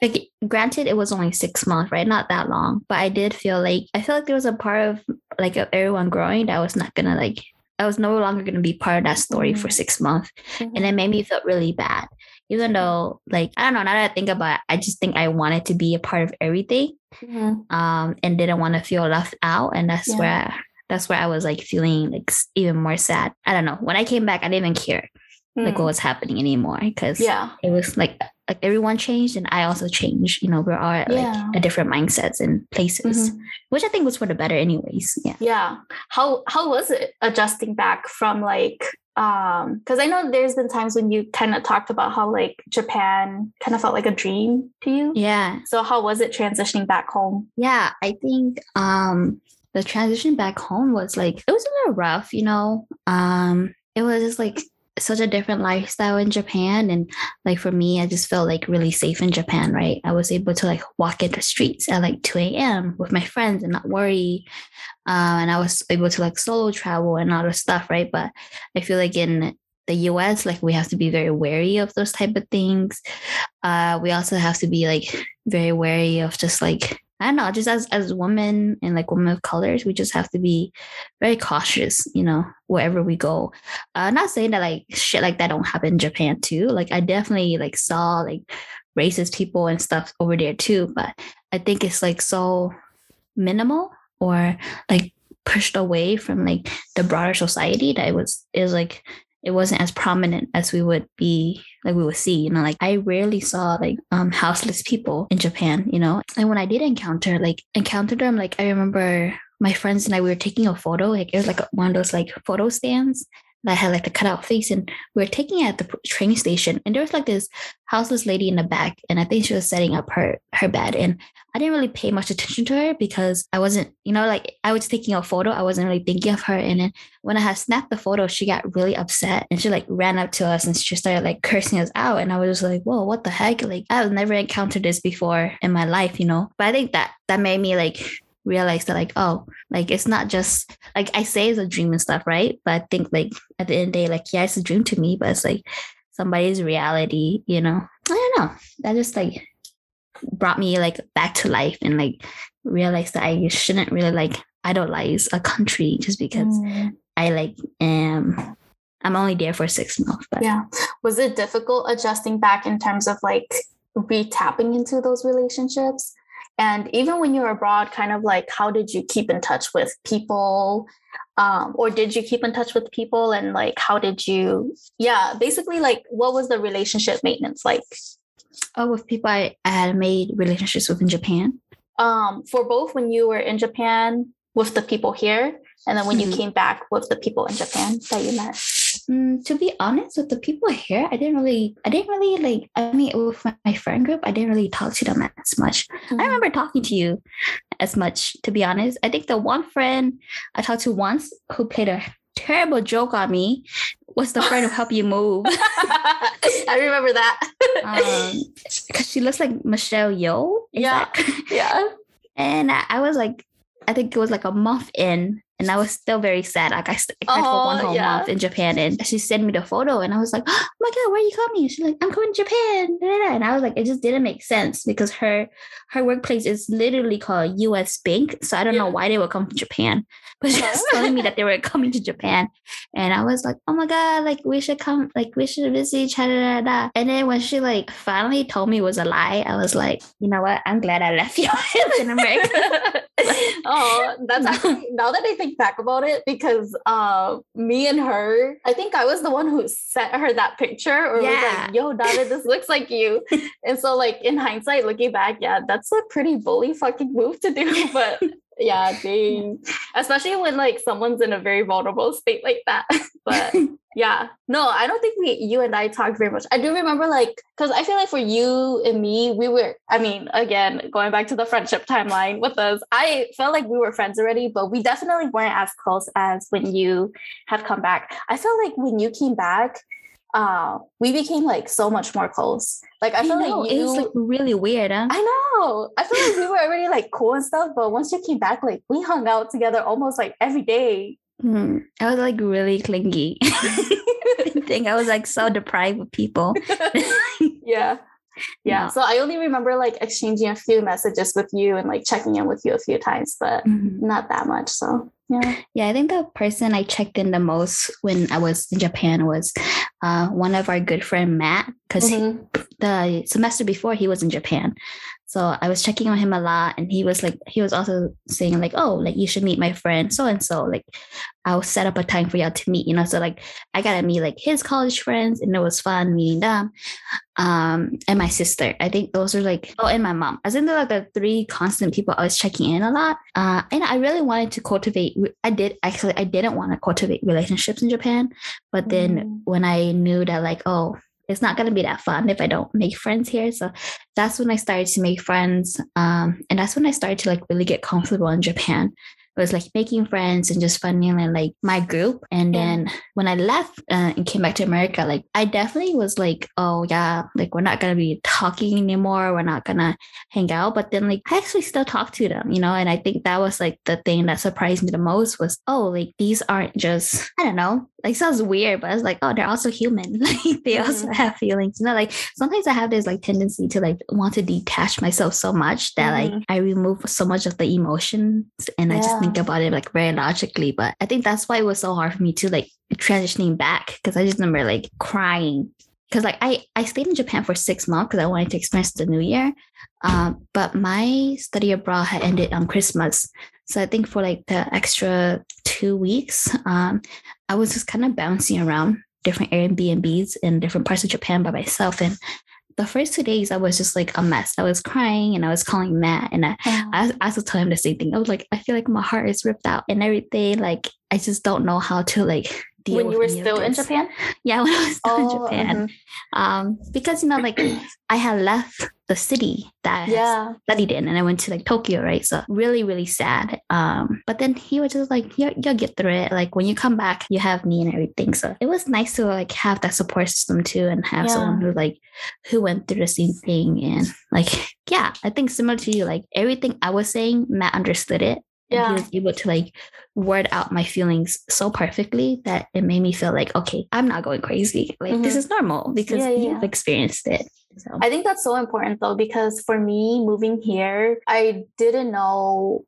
like granted it was only six months, right? Not that long. But I did feel like I felt like there was a part of like everyone growing that I was not gonna like I was no longer gonna be part of that story mm-hmm. for six months. Mm-hmm. And it made me feel really bad even though like I don't know, now that I think about it, I just think I wanted to be a part of everything. Mm-hmm. Um, and didn't want to feel left out. And that's yeah. where I, that's where I was like feeling like even more sad. I don't know. When I came back, I didn't even care mm. like what mm. was happening anymore because yeah, it was like like everyone changed and I also changed. You know, we're all at yeah. like a different mindsets and places, mm-hmm. which I think was for the better, anyways. Yeah. Yeah. How how was it adjusting back from like um because i know there's been times when you kind of talked about how like japan kind of felt like a dream to you yeah so how was it transitioning back home yeah i think um the transition back home was like it was a little rough you know um it was just like such a different lifestyle in Japan. And like for me, I just felt like really safe in Japan, right? I was able to like walk in the streets at like 2 a.m. with my friends and not worry. Uh, and I was able to like solo travel and all the stuff, right? But I feel like in the US, like we have to be very wary of those type of things. Uh, we also have to be like very wary of just like I don't know, just as as women and like women of colors, we just have to be very cautious, you know, wherever we go. Uh, not saying that like shit like that don't happen in Japan too. Like I definitely like saw like racist people and stuff over there too, but I think it's like so minimal or like pushed away from like the broader society that it was is like it wasn't as prominent as we would be like we would see you know like i rarely saw like um houseless people in japan you know? And when i did encounter like encounter them like i remember my friends and i we were taking a photo like it was like one of those like photo stands that had like the cutout face and we were taking it at the train station and there was like this houseless lady in the back and i think she was setting up her her bed and i didn't really pay much attention to her because i wasn't you know like i was taking a photo i wasn't really thinking of her and then when i had snapped the photo she got really upset and she like ran up to us and she started like cursing us out and i was just like whoa what the heck? Like i've never encountered this before in my life you know? But i think that that made me like realize that like oh like it's not just like i say it's a dream and stuff right? But i think like at the end of the day like yeah it's a dream to me but it's like somebody's reality you know? I don't know. That just like brought me like back to life and like realized that i shouldn't really like idolize a country just because mm. i like am i'm only there for six months but yeah. Was it difficult adjusting back in terms of like re-tapping into those relationships and even when you were abroad, kind of like how did you keep in touch with people? Um, or did you keep in touch with people and like how did you yeah, basically like what was the relationship maintenance like? Oh, with people I, had made relationships with in Japan. Um, for both when you were in Japan with the people here and then when mm-hmm. you came back with the people in Japan that you met. Mm, to be honest, with the people here, I didn't really, I didn't really like. I mean, with my friend group, I didn't really talk to them as much. Mm-hmm. I remember talking to you as much. To be honest, I think the one friend I talked to once who played a terrible joke on me was the friend who helped you move. <laughs> I remember that. um, because she looks like Michelle Yeoh. yeah, that? <laughs> yeah. And I, I was like, I think it was like a month in and I was still very sad. Like I, I cried oh, for one oh, whole yeah. month in Japan, and she sent me the photo, and I was like, <gasps> "Oh my god, where are you coming?" She's like, "I'm coming to Japan," and I was like, it just didn't make sense because her her workplace is literally called U.S. Bank, so I don't yeah. know why they would come to Japan, <laughs> but she was oh. telling me that <laughs> they were coming to Japan, and I was like, "Oh my god, like we should come, like we should visit each other." And then when she like finally told me it was a lie, I was like, "You know what? I'm glad I left <laughs> you in America." oh, that's actually now that I think back about it because uh, me and her, I think I was the one who sent her that picture or yeah. was like, yo, Dada, this looks like you. <laughs> and so like in hindsight, looking back, yeah, that's a pretty bully fucking move to do. <laughs> But yeah, dang. Especially when like someone's in a very vulnerable state like that. <laughs> but <laughs> yeah, no, I don't think we, you and I talked very much. I do remember like, because I feel like for you and me, we were, I mean, again, going back to the friendship timeline with us, I felt like we were friends already, but we definitely weren't as close as when you had come back. I felt like when you came back, uh, we became like so much more close. Like I, I feel know, like you, it's like really weird. Huh? I know. I feel like we were already like cool and stuff, but once you came back, like we hung out together almost like every day. Mm, I was like really clingy. <laughs> I think I was like so deprived of people. <laughs> yeah. Yeah. No. So I only remember like exchanging a few messages with you and like checking in with you a few times, but mm-hmm. not that much. So yeah. Yeah. I think the person I checked in the most when I was in Japan was uh, one of our good friend Matt, because mm-hmm. the semester before he was in Japan. So I was checking on him a lot, and he was like, he was also saying like, oh, like you should meet my friend so and so. Like, I'll set up a time for y'all to meet. You know, so like I got to meet like his college friends, and it was fun meeting them. Um, and my sister. I think those are like, oh, and my mom. I think they're like the three constant people I was checking in a lot. Uh, and I really wanted to cultivate. I did actually. I didn't want to cultivate relationships in Japan, but then mm. when I knew that like, oh it's not going to be that fun if I don't make friends here. So that's when I started to make friends. Um, and that's when I started to like really get comfortable in Japan. It was like making friends and just finding like my group. And then when I left uh, and came back to America, like I definitely was like, oh yeah, like we're not gonna be talking anymore. We're not gonna hang out. But then like I actually still talk to them, you know. And I think that was like the thing that surprised me the most was, oh, like these aren't just I don't know, like sounds weird, but I was like, oh, they're also human. <laughs> like they also Mhm. have feelings. You know, like sometimes I have this like tendency to like want to detach myself so much that like Mhm. I remove so much of the emotions and I just think about it like very logically. But I think that's why it was so hard for me to like transitioning back because I just remember like crying. Because like I, I stayed in Japan for six months because I wanted to experience the new year. Um, but my study abroad had ended on Christmas. So I think for like the extra two weeks, um, I was just kind of bouncing around different Airbnbs in different parts of Japan by myself. And the first two days, I was just like a mess. I was crying and I was calling Matt, and I, Yeah. I, I also told him the same thing. I was like, I feel like my heart is ripped out and everything. Like, I just don't know how to like deal when you were still in. Japan? Yeah, <laughs> when I was still in Oh, Japan. mhm. Um, because you know, like <clears throat> I had left the city that I Yeah. studied in and I went to like Tokyo, right? So really, really sad. Um, but then he was just like, you you'll get through it. Like when you come back, you have me and everything. So it was nice to like have that support system too and have Yeah. someone who like who went through the same thing and like yeah, I think similar to you, like everything I was saying, Matt understood it. And Yeah. he was able to like word out my feelings so perfectly that it made me feel like, okay, I'm not going crazy. Like this Mhm. is normal because Yeah, yeah, you've experienced it. So I think that's so important though, because for me moving here, I didn't know,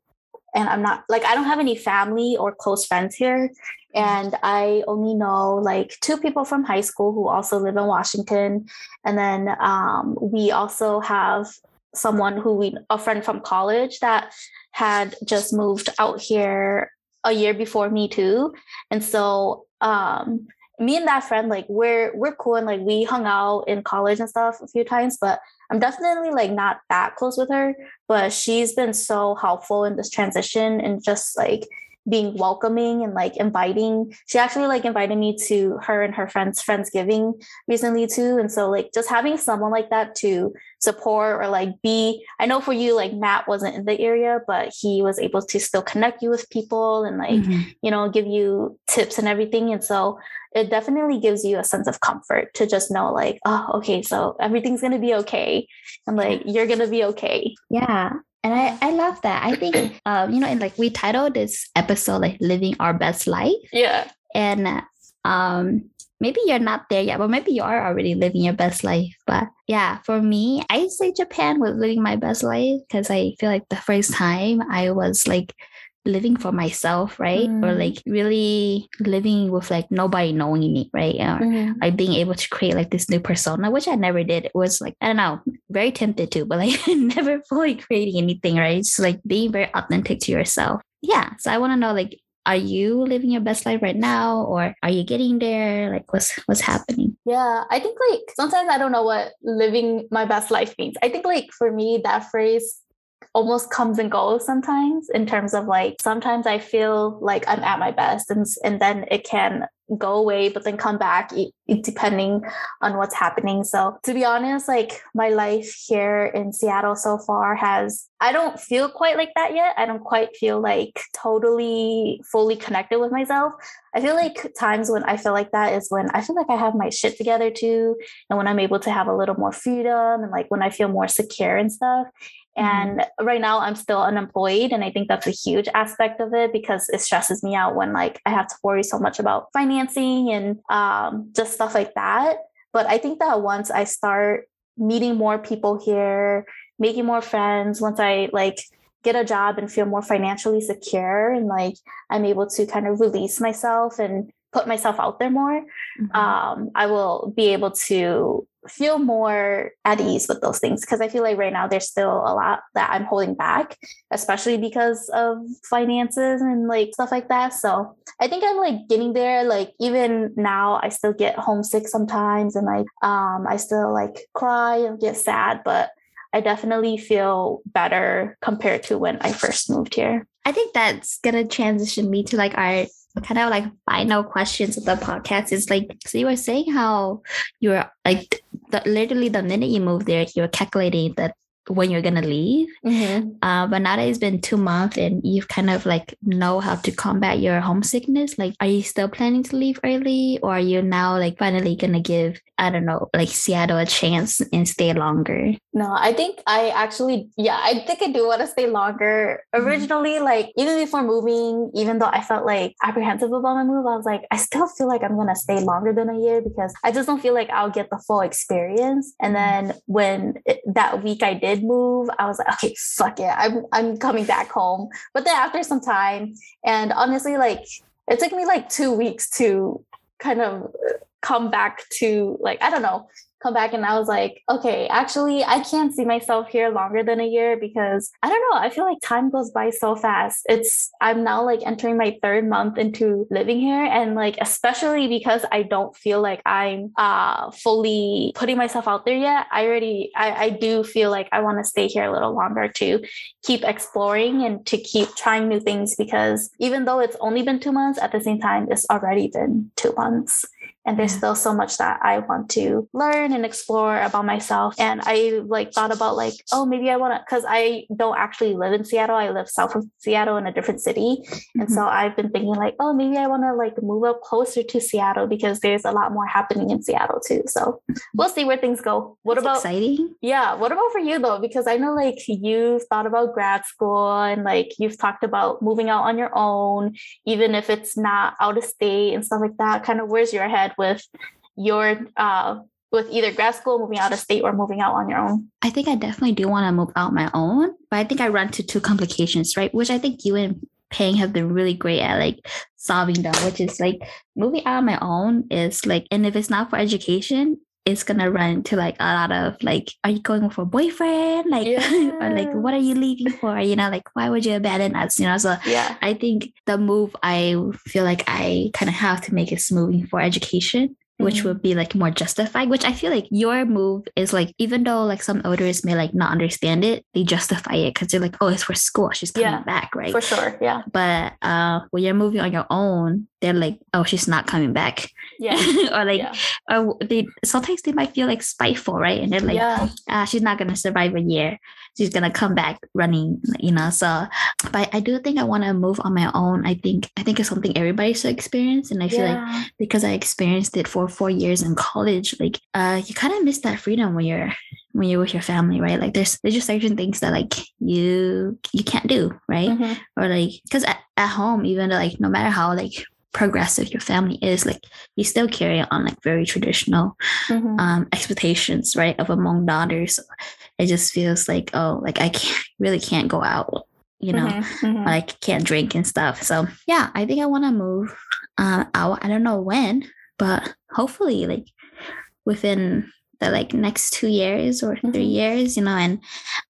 and I'm not like, I don't have any family or close friends here. And I only know like two people from high school who also live in Washington. And then um, we also have someone who we, a friend from college that had just moved out here a year before me too. And so, um, me and that friend like we're we're cool and like we hung out in college and stuff a few times but i'm definitely like not that close with her but she's been so helpful in this transition and just like being welcoming and like inviting. She actually like invited me to her and her friends friendsgiving recently too. And so like just having someone like that to support or like be i know for you like matt wasn't in the area but he was able to still connect you with people and like Mhm. you know give you tips and everything. And so it definitely gives you a sense of comfort to just know like oh okay so everything's gonna be okay. And like you're gonna be okay. Yeah. And I, I love that. I think, <clears throat> um, you know, and like we titled this episode like living our best life. yeah And um, maybe you're not there yet, but maybe you are already living your best life. But yeah, for me, I say Japan was living my best life because I feel like the first time I was like living for myself, right? Or Mm. like really living with like nobody knowing me, right? Or Mhm. like being able to create like this new persona, which I never did. It was like, I don't know, very tempted to, but like <laughs> never fully creating anything, right? It's like being very authentic to yourself. Yeah. So I want to know like, are you living your best life right now or are you getting there? Like what's what's happening? yeah i think like sometimes i don't know what living my best life means i think like for me that phrase almost comes and goes sometimes in terms of like sometimes i feel like i'm at my best and and then it can go away but then come back depending on what's happening. So to be honest like my life here in seattle so far has i don't feel quite like that yet. I don't quite feel like totally fully connected with myself. I feel like times when i feel like that is when i feel like i have my shit together too and when i'm able to have a little more freedom and like when i feel more secure and stuff and right now I'm still unemployed. And I think that's a huge aspect of it because it stresses me out when like I have to worry so much about financing and um, just stuff like that. But I think that once I start meeting more people here, making more friends, once I like get a job and feel more financially secure and like I'm able to kind of release myself and put myself out there more, um, I will be able to feel more at ease with those things because I feel like right now there's still a lot that I'm holding back, especially because of finances and like stuff like that. So I think I'm like getting there. Like even now, I still get homesick sometimes, and like um, I still like cry and get sad, but I definitely feel better compared to when I first moved here. I think that's gonna transition me to like our kind of like final questions of the podcast is like so you were saying how you were like the, literally the minute you moved there you were calculating the when you're gonna leave. Mm-hmm. Uh, but now that it's been two months and you've kind of like know how to combat your homesickness, like are you still planning to leave early, or are you now like finally gonna give I don't know like Seattle a chance and stay longer? No, I think I actually yeah I think I do want to stay longer. Mm-hmm. Originally, mm-hmm. like even before moving, even though I felt like apprehensive about my move, I was like I still feel like I'm gonna stay longer than a year because I just don't feel like I'll get the full experience. And mm-hmm. then when it, that week I did did move, I was like, okay, fuck it. I'm I'm coming back home. But then after some time, and honestly, like it took me like two weeks to kind of come back to like, I don't know, come back and I was like, okay, actually, I can't see myself here longer than a year because I don't know. I feel like time goes by so fast. It's, I'm now like entering my third month into living here. And like, especially because I don't feel like I'm uh, fully putting myself out there yet, I already, I, I do feel like I want to stay here a little longer to keep exploring and to keep trying new things because even though it's only been two months, at the same time, it's already been two months and there's still so much that I want to learn and explore about myself. And I like thought about like, oh, maybe I want to, because I don't actually live in Seattle. I live south of Seattle in a different city, mm-hmm. and so mm-hmm. I've been thinking like, oh, maybe I want to like move up closer to Seattle because there's a lot more happening in Seattle too. So we'll see where things go. What That's about exciting? Yeah. What about for you though? Because I know like you've thought about grad school and like you've talked about moving out on your own, even if it's not out of state and stuff like that. Kind of where's your head with your uh, with either grad school, moving out of state, or moving out on your own? I think I definitely do want to move out my own, but I think I run to two complications, right? Which I think you and Peng have been really great at like solving them, which is like moving out on my own is like, and if it's not for education, it's gonna run to like a lot of like, are you going for a boyfriend? Like, <laughs> or like, what are you leaving for? You know, like, why would you abandon us? You know, so yeah, I think the move I feel like I kind of have to make is moving for education which mm-hmm. would be like more justified which i feel like your move is like even though like some elders may like not understand it they justify it because they're like oh it's for school. She's coming yeah, back right? for sure. Yeah. But uh when you're moving on your own they're like oh she's not coming back. Yeah. <laughs> Or like yeah. or they sometimes they might feel like spiteful right? And they're like yeah. ah, she's not gonna survive a year she's gonna come back running, you know. So, but I do think I want to move on my own. I think I think it's something everybody should experience, and I feel yeah. like because I experienced it for four years in college, like uh, you kind of miss that freedom when you're when you're with your family, right? Like there's there's just certain things that like you you can't do, right? Mm-hmm. Or like because at, at home, even though like no matter how like progressive your family is like you still carry on like very traditional mm-hmm. um expectations right of among daughters it just feels like oh like i can't <laughs> really can't go out you know mm-hmm, mm-hmm. like can't drink and stuff so yeah i think i want to move uh, out i don't know when but hopefully like within the like next two years or mm-hmm. three years you know and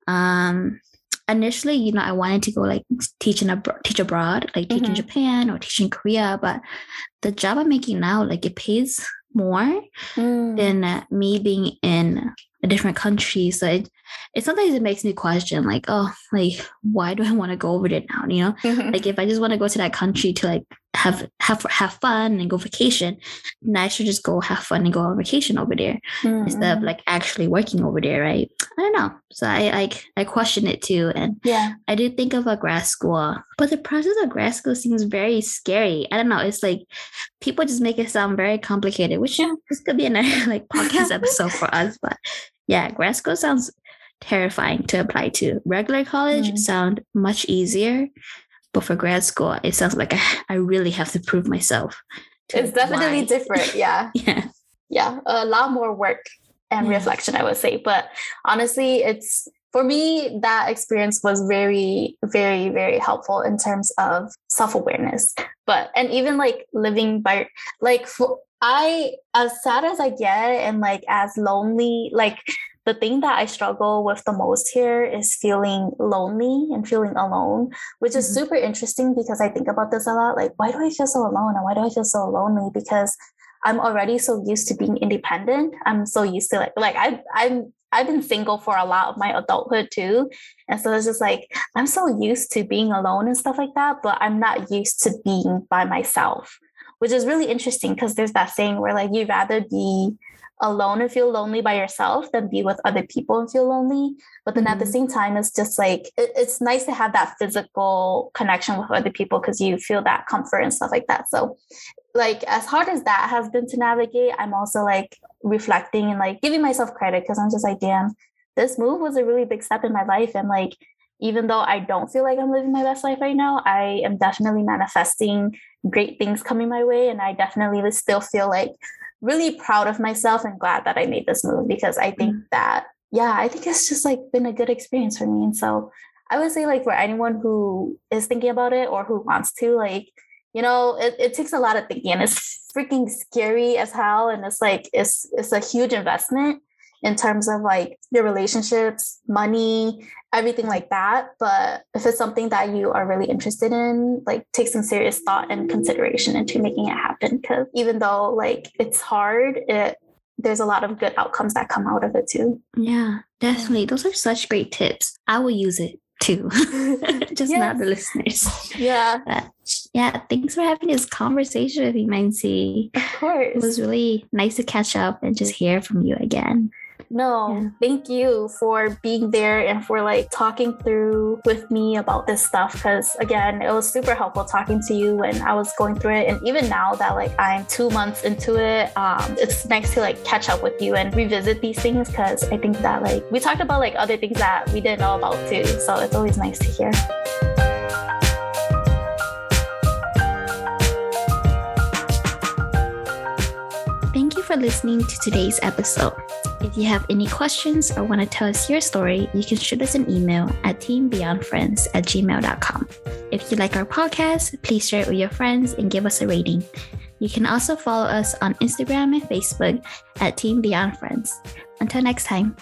um initially you know i wanted to go like teaching abroad teach abroad like teach in mm-hmm. japan or teach in korea but the job i'm making now like it pays more mm. than me being in a different country. So it, it sometimes it makes me question like, oh, like why do I want to go over there now? You know, mm-hmm. <laughs> like if I just want to go to that country to like have have have fun and go vacation, then I should just go have fun and go on vacation over there mm-hmm. instead of like actually working over there, right? I don't know. So I like I question it too, and yeah, I do think of a grad school, but the process of grad school seems very scary. I don't know. It's like people just make it sound very complicated, which yeah. this could be another <laughs> like podcast episode for us, but yeah, grad school sounds terrifying to apply to. Regular college mm. sound much easier, but for grad school, it sounds like I, I really have to prove myself. To it's definitely why. different. <laughs> Yeah. yeah. Yeah. A lot more work and yeah. reflection, I would say. But honestly, it's for me, that experience was very, very, very helpful in terms of self awareness. But, and even like living by, like, for, I, as sad as I get and like as lonely, like the thing that I struggle with the most here is feeling lonely and feeling alone, which is mm-hmm. super interesting because I think about this a lot. Like, why do I feel so alone and why do I feel so lonely? Because I'm already so used to being independent. I'm so used to like like I I'm I've been single for a lot of my adulthood too. And so it's just like I'm so used to being alone and stuff like that, but I'm not used to being by myself which is really interesting because there's that saying where like you'd rather be alone and feel lonely by yourself than be with other people and feel lonely. But then mm-hmm. at the mm-hmm. same time, it's just like it, it's nice to have that physical connection with other people because you feel that comfort and stuff like that. So, like as hard as that has been to navigate, I'm also like reflecting and like giving myself credit because I'm just like, damn, this move was a really big step in my life, and like even though I don't feel like I'm living my best life right now, I am definitely manifesting great things coming my way. And I definitely still feel like really proud of myself and glad that I made this move because I think mm-hmm. that, yeah, I think it's just like been a good experience for me. And so I would say, like, for anyone who is thinking about it or who wants to, like, you know, it, it takes a lot of thinking and it's freaking scary as hell. And it's like, it's, it's a huge investment in terms of like your relationships, money, everything like that. But if it's something that you are really interested in, like take some serious thought and consideration into making it happen. Because even though like it's hard, it there's a lot of good outcomes that come out of it too. Yeah, definitely. Those are such great tips. I will use it too, <laughs> just yes. not the listeners. Yeah. <laughs> But yeah, thanks for having this conversation with me, Mai Xee. Of course. It was really nice to catch up and just hear from you again. No, yeah. thank you for being there and for like talking through with me about this stuff. Because again, it was super helpful talking to you when I was going through it. And even now that like I'm two months into it, um, it's nice to like catch up with you and revisit these things because I think that like we talked about like other things that we didn't know about too. So it's always nice to hear. Thank you for listening to today's episode. If you have any questions or want to tell us your story, you can shoot us an email at teambeyondfriends at gmail.com. If you like our podcast, please share it with your friends and give us a rating. You can also follow us on Instagram and Facebook at Team Beyond Friends. Until next time.